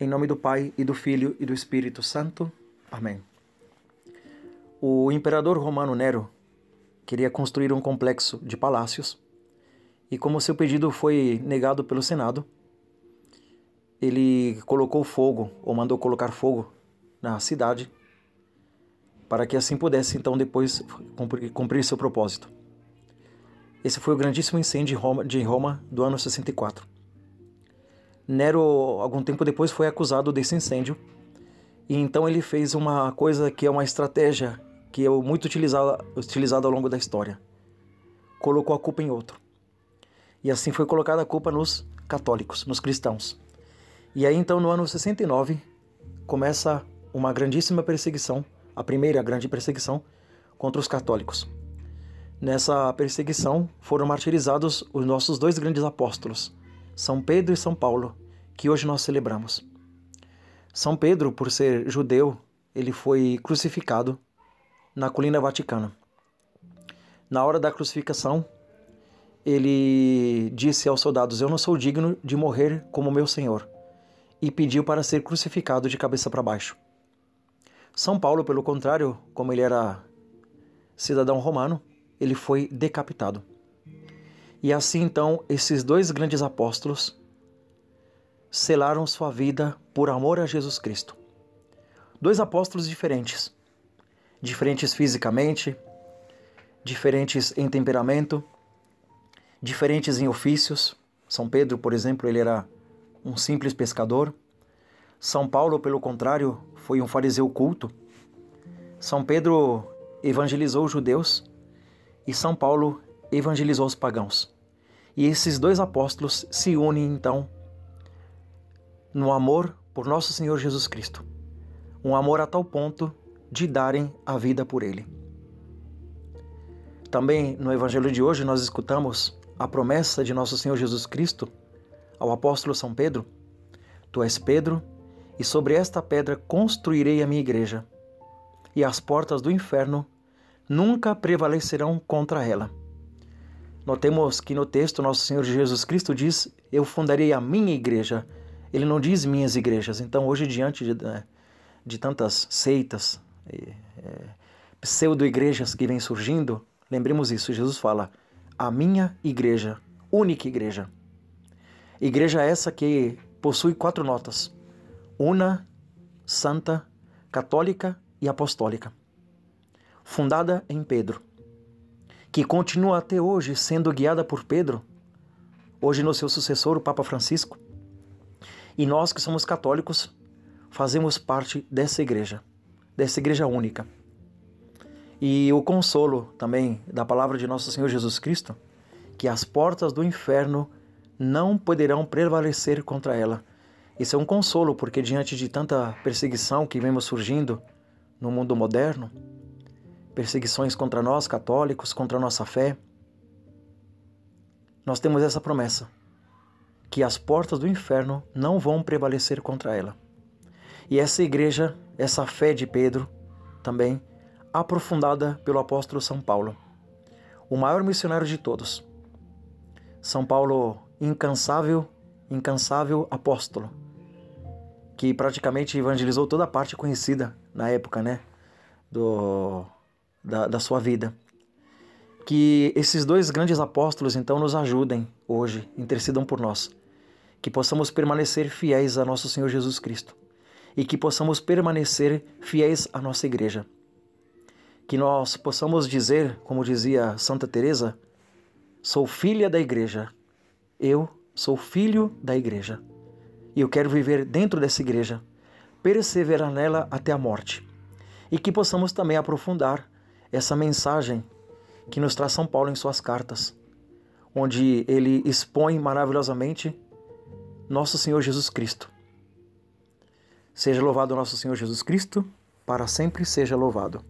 Em nome do Pai e do Filho e do Espírito Santo. Amém. O imperador romano Nero queria construir um complexo de palácios e, como seu pedido foi negado pelo Senado, ele colocou fogo, ou mandou colocar fogo na cidade, para que assim pudesse então depois cumprir, seu propósito. Esse foi o grandíssimo incêndio de Roma, de Roma do ano 64. Nero, algum tempo depois, foi acusado desse incêndio e então ele fez uma coisa que é uma estratégia que é muito utilizada, utilizada ao longo da história. Colocou a culpa em outro. E assim foi colocada a culpa nos católicos, nos cristãos. E aí então no ano 69 começa uma grandíssima perseguição, a primeira grande perseguição contra os católicos. Nessa perseguição foram martirizados os nossos dois grandes apóstolos, São Pedro e São Paulo, que hoje nós celebramos. São Pedro, por ser judeu, ele foi crucificado na colina vaticana. Na hora da crucificação, ele disse aos soldados: Eu não sou digno de morrer como meu Senhor, e pediu para ser crucificado de cabeça para baixo. São Paulo, pelo contrário, como ele era cidadão romano, ele foi decapitado. E assim então, esses dois grandes apóstolos selaram sua vida por amor a Jesus Cristo. Dois apóstolos diferentes, diferentes fisicamente, diferentes em temperamento, diferentes em ofícios. São Pedro, por exemplo, ele era um simples pescador. São Paulo, pelo contrário, foi um fariseu culto. São Pedro evangelizou os judeus e São Paulo evangelizou os pagãos. E esses dois apóstolos se unem então no amor por nosso Senhor Jesus Cristo. Um amor a tal ponto de darem a vida por ele. Também no evangelho de hoje nós escutamos a promessa de nosso Senhor Jesus Cristo ao apóstolo São Pedro: Tu és Pedro, e sobre esta pedra construirei a minha igreja, e as portas do inferno nunca prevalecerão contra ela. Notemos que no texto nosso Senhor Jesus Cristo diz: Eu fundarei a minha igreja. Ele não diz minhas igrejas. Então, hoje, diante de, né, de tantas seitas, é, pseudo-igrejas que vêm surgindo, lembremos isso: Jesus fala, a minha igreja, única igreja. Igreja essa que possui quatro notas: una, santa, católica e apostólica fundada em Pedro, que continua até hoje sendo guiada por Pedro, hoje no seu sucessor, o Papa Francisco. E nós que somos católicos fazemos parte dessa igreja, dessa igreja única. E o consolo também da palavra de nosso Senhor Jesus Cristo, que as portas do inferno não poderão prevalecer contra ela. Isso é um consolo, porque diante de tanta perseguição que vemos surgindo no mundo moderno, perseguições contra nós católicos, contra a nossa fé, nós temos essa promessa, que as portas do inferno não vão prevalecer contra ela. E essa igreja, essa fé de Pedro, também aprofundada pelo apóstolo São Paulo, o maior missionário de todos. São Paulo, incansável, incansável apóstolo, que praticamente evangelizou toda a parte conhecida na época, né? Do da, da sua vida. Que esses dois grandes apóstolos então nos ajudem hoje, intercedam por nós. Que possamos permanecer fiéis a nosso Senhor Jesus Cristo e que possamos permanecer fiéis à nossa igreja. Que nós possamos dizer, como dizia Santa Teresa, sou filha da igreja. Eu sou filho da igreja. E eu quero viver dentro dessa igreja, perseverar nela até a morte. E que possamos também aprofundar essa mensagem que nos traz São Paulo em suas cartas, onde ele expõe maravilhosamente nosso Senhor Jesus Cristo. Seja louvado nosso Senhor Jesus Cristo, para sempre seja louvado.